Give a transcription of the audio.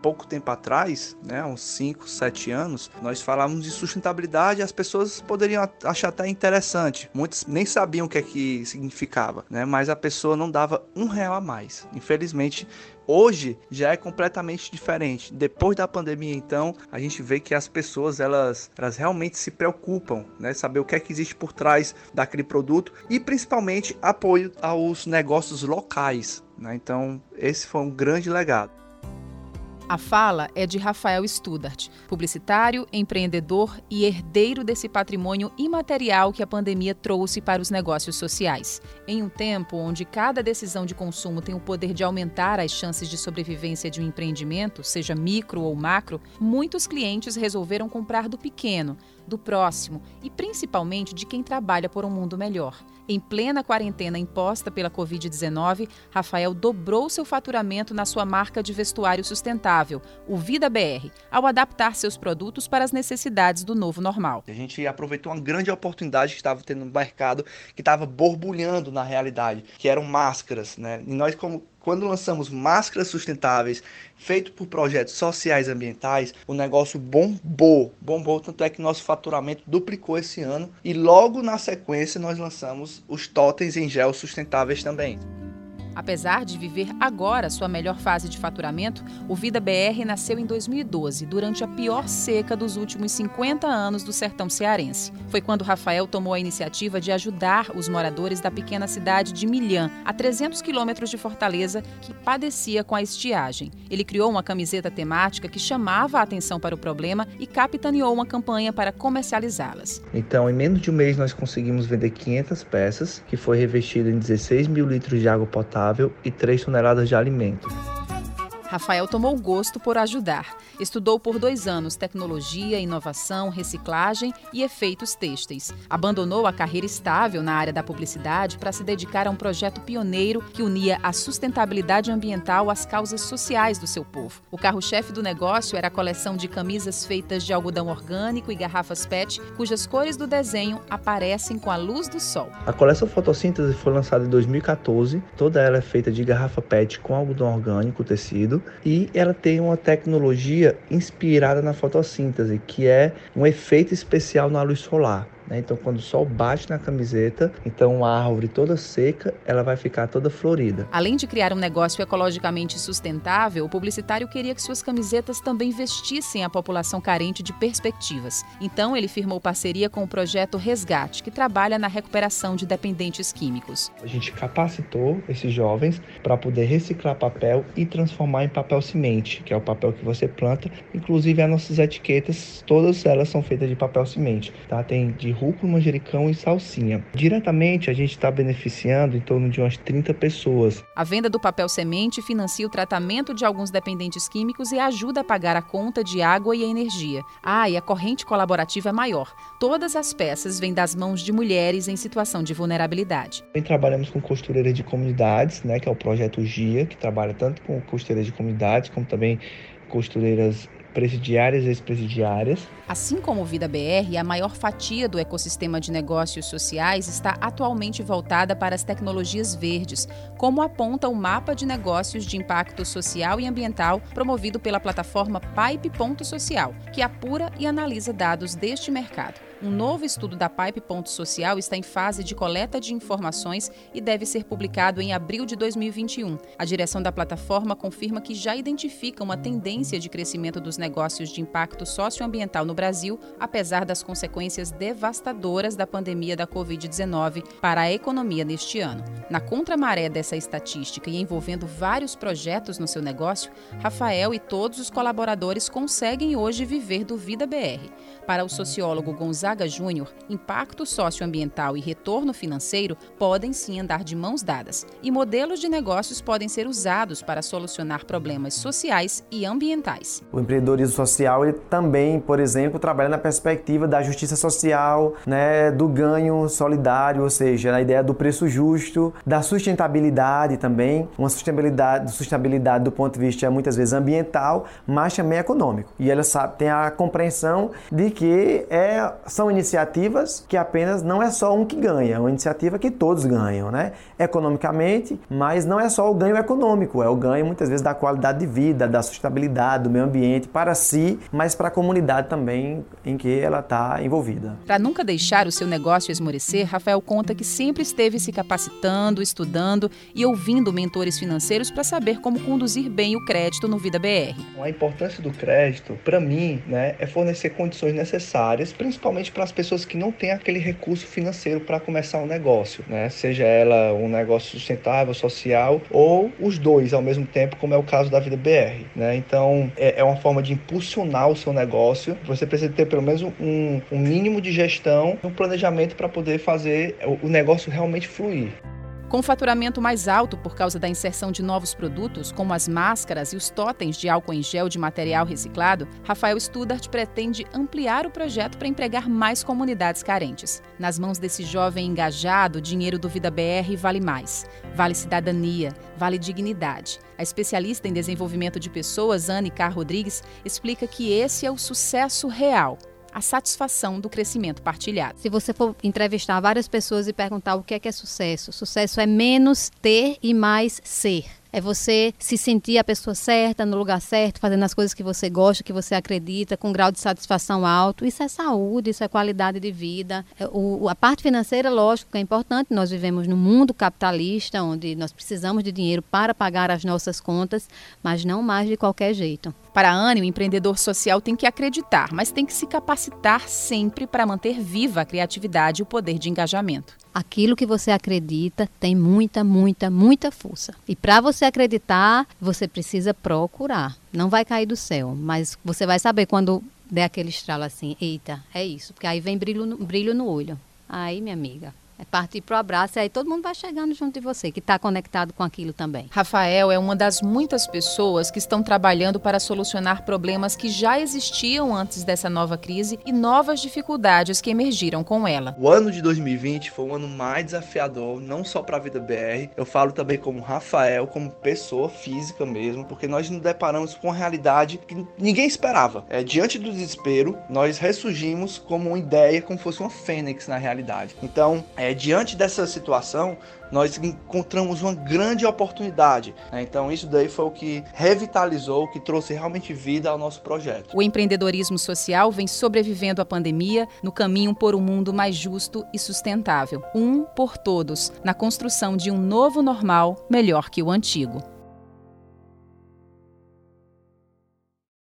pouco tempo atrás, né, uns 5, 7 anos, nós falávamos de sustentabilidade as pessoas poderiam achar até interessante. Muitos nem sabiam o que é que significava, né, mas a pessoa não dava um real a mais. Infelizmente, hoje já é completamente diferente. Depois da pandemia, então, a gente vê que as pessoas elas, elas realmente se preocupam, né, saber o que é que existe por trás daquele produto e principalmente apoio aos negócios locais. Né? Então, esse foi um grande legado. A fala é de Rafael Studart, publicitário, empreendedor e herdeiro desse patrimônio imaterial que a pandemia trouxe para os negócios sociais. Em um tempo onde cada decisão de consumo tem o poder de aumentar as chances de sobrevivência de um empreendimento, seja micro ou macro, muitos clientes resolveram comprar do pequeno, do próximo e principalmente de quem trabalha por um mundo melhor. Em plena quarentena imposta pela Covid-19, Rafael dobrou seu faturamento na sua marca de vestuário sustentável, o Vida BR, ao adaptar seus produtos para as necessidades do novo normal. A gente aproveitou uma grande oportunidade que estava tendo no mercado, que estava borbulhando na realidade, que eram máscaras, né? E nós como quando lançamos máscaras sustentáveis feito por projetos sociais e ambientais, o negócio bombou, bombou, tanto é que nosso faturamento duplicou esse ano e logo na sequência nós lançamos os totens em gel sustentáveis também. Apesar de viver agora sua melhor fase de faturamento, o Vida BR nasceu em 2012, durante a pior seca dos últimos 50 anos do sertão cearense. Foi quando Rafael tomou a iniciativa de ajudar os moradores da pequena cidade de Milhã, a 300 quilômetros de Fortaleza, que padecia com a estiagem. Ele criou uma camiseta temática que chamava a atenção para o problema e capitaneou uma campanha para comercializá-las. Então, em menos de um mês, nós conseguimos vender 500 peças, que foi revestido em 16 mil litros de água potável e 3 toneladas de alimento. Rafael tomou gosto por ajudar. Estudou por dois anos tecnologia, inovação, reciclagem e efeitos têxteis. Abandonou a carreira estável na área da publicidade para se dedicar a um projeto pioneiro que unia a sustentabilidade ambiental às causas sociais do seu povo. O carro-chefe do negócio era a coleção de camisas feitas de algodão orgânico e garrafas PET, cujas cores do desenho aparecem com a luz do sol. A coleção Fotossíntese foi lançada em 2014. Toda ela é feita de garrafa PET com algodão orgânico, tecido e ela tem uma tecnologia inspirada na fotossíntese, que é um efeito especial na luz solar. Né? Então, quando o sol bate na camiseta, então a árvore toda seca, ela vai ficar toda florida. Além de criar um negócio ecologicamente sustentável, o publicitário queria que suas camisetas também vestissem a população carente de perspectivas. Então, ele firmou parceria com o projeto Resgate, que trabalha na recuperação de dependentes químicos. A gente capacitou esses jovens para poder reciclar papel e transformar em papel semente, que é o papel que você planta. Inclusive, as nossas etiquetas, todas elas são feitas de papel semente, tá? Tem de rúcula, manjericão e salsinha. Diretamente, a gente está beneficiando em torno de umas 30 pessoas. A venda do papel semente financia o tratamento de alguns dependentes químicos e ajuda a pagar a conta de água e energia. Ah, e a corrente colaborativa é maior. Todas as peças vêm das mãos de mulheres em situação de vulnerabilidade. Também trabalhamos com costureiras de comunidades, né, que é o projeto GIA, que trabalha tanto com costureiras de comunidades como também costureiras presidiárias e ex-presidiárias. Assim como o Vida BR, a maior fatia do ecossistema de negócios sociais está atualmente voltada para as tecnologias verdes, como aponta o mapa de negócios de impacto social e ambiental promovido pela plataforma Pipe.social, que apura e analisa dados deste mercado. Um novo estudo da Pipe Ponto Social está em fase de coleta de informações e deve ser publicado em abril de 2021. A direção da plataforma confirma que já identifica uma tendência de crescimento dos negócios de impacto socioambiental no Brasil, apesar das consequências devastadoras da pandemia da Covid-19 para a economia neste ano. Na contramaré dessa estatística e envolvendo vários projetos no seu negócio, Rafael e todos os colaboradores conseguem hoje viver do Vida BR. Para o sociólogo Gonzalo Gonzaga Júnior, impacto socioambiental e retorno financeiro podem sim andar de mãos dadas, e modelos de negócios podem ser usados para solucionar problemas sociais e ambientais. O empreendedorismo social ele também, por exemplo, trabalha na perspectiva da justiça social, né, do ganho solidário, ou seja, na ideia do preço justo, da sustentabilidade também, uma sustentabilidade, sustentabilidade do ponto de vista muitas vezes ambiental, mas também econômico. E ela sabe, tem a compreensão de que é são iniciativas que apenas não é só um que ganha, é uma iniciativa que todos ganham, né? Economicamente, mas não é só o ganho econômico, é o ganho muitas vezes da qualidade de vida, da sustentabilidade, do meio ambiente para si, mas para a comunidade também em que ela está envolvida. Para nunca deixar o seu negócio esmorecer, Rafael conta que sempre esteve se capacitando, estudando e ouvindo mentores financeiros para saber como conduzir bem o crédito no Vida BR. A importância do crédito, para mim, né, é fornecer condições necessárias, principalmente para as pessoas que não têm aquele recurso financeiro para começar um negócio, né? Seja ela um negócio sustentável, social ou os dois ao mesmo tempo, como é o caso da Vida BR, né? Então, é, é uma forma de impulsionar o seu negócio. Você precisa ter pelo menos um, um mínimo de gestão, um planejamento para poder fazer o negócio realmente fluir. Com faturamento mais alto por causa da inserção de novos produtos, como as máscaras e os totens de álcool em gel de material reciclado, Rafael Studart pretende ampliar o projeto para empregar mais comunidades carentes. Nas mãos desse jovem engajado, o dinheiro do Vida BR vale mais. Vale cidadania, vale dignidade. A especialista em desenvolvimento de pessoas, Anne Carr Rodrigues, explica que esse é o sucesso real a satisfação do crescimento partilhado. Se você for entrevistar várias pessoas e perguntar o que é que é sucesso, sucesso é menos ter e mais ser. É você se sentir a pessoa certa, no lugar certo, fazendo as coisas que você gosta, que você acredita, com um grau de satisfação alto. Isso é saúde, isso é qualidade de vida. É, o, a parte financeira, lógico, é importante. Nós vivemos num mundo capitalista, onde nós precisamos de dinheiro para pagar as nossas contas, mas não mais de qualquer jeito. Para a Anne, o empreendedor social tem que acreditar, mas tem que se capacitar sempre para manter viva a criatividade e o poder de engajamento. Aquilo que você acredita tem muita, muita, muita força. E para você acreditar, você precisa procurar. Não vai cair do céu, mas você vai saber quando der aquele estralo assim: eita, é isso. Porque aí vem brilho no, brilho no olho. Aí, minha amiga, é partir para o abraço e aí todo mundo vai chegando junto de você, que está conectado com aquilo também. Rafael é uma das muitas pessoas que estão trabalhando para solucionar problemas que já existiam antes dessa nova crise e novas dificuldades que emergiram com ela. O ano de 2020 foi um ano mais desafiador, não só para a vida BR, eu falo também como Rafael, como pessoa física mesmo, porque nós nos deparamos com uma realidade que ninguém esperava. É, diante do desespero, nós ressurgimos como uma ideia, como fosse uma fênix na realidade. Então, é, é, diante dessa situação, nós encontramos uma grande oportunidade. Né? Então, isso daí foi o que revitalizou, que trouxe realmente vida ao nosso projeto. O empreendedorismo social vem sobrevivendo à pandemia no caminho por um mundo mais justo e sustentável. Um por todos, na construção de um novo normal melhor que o antigo.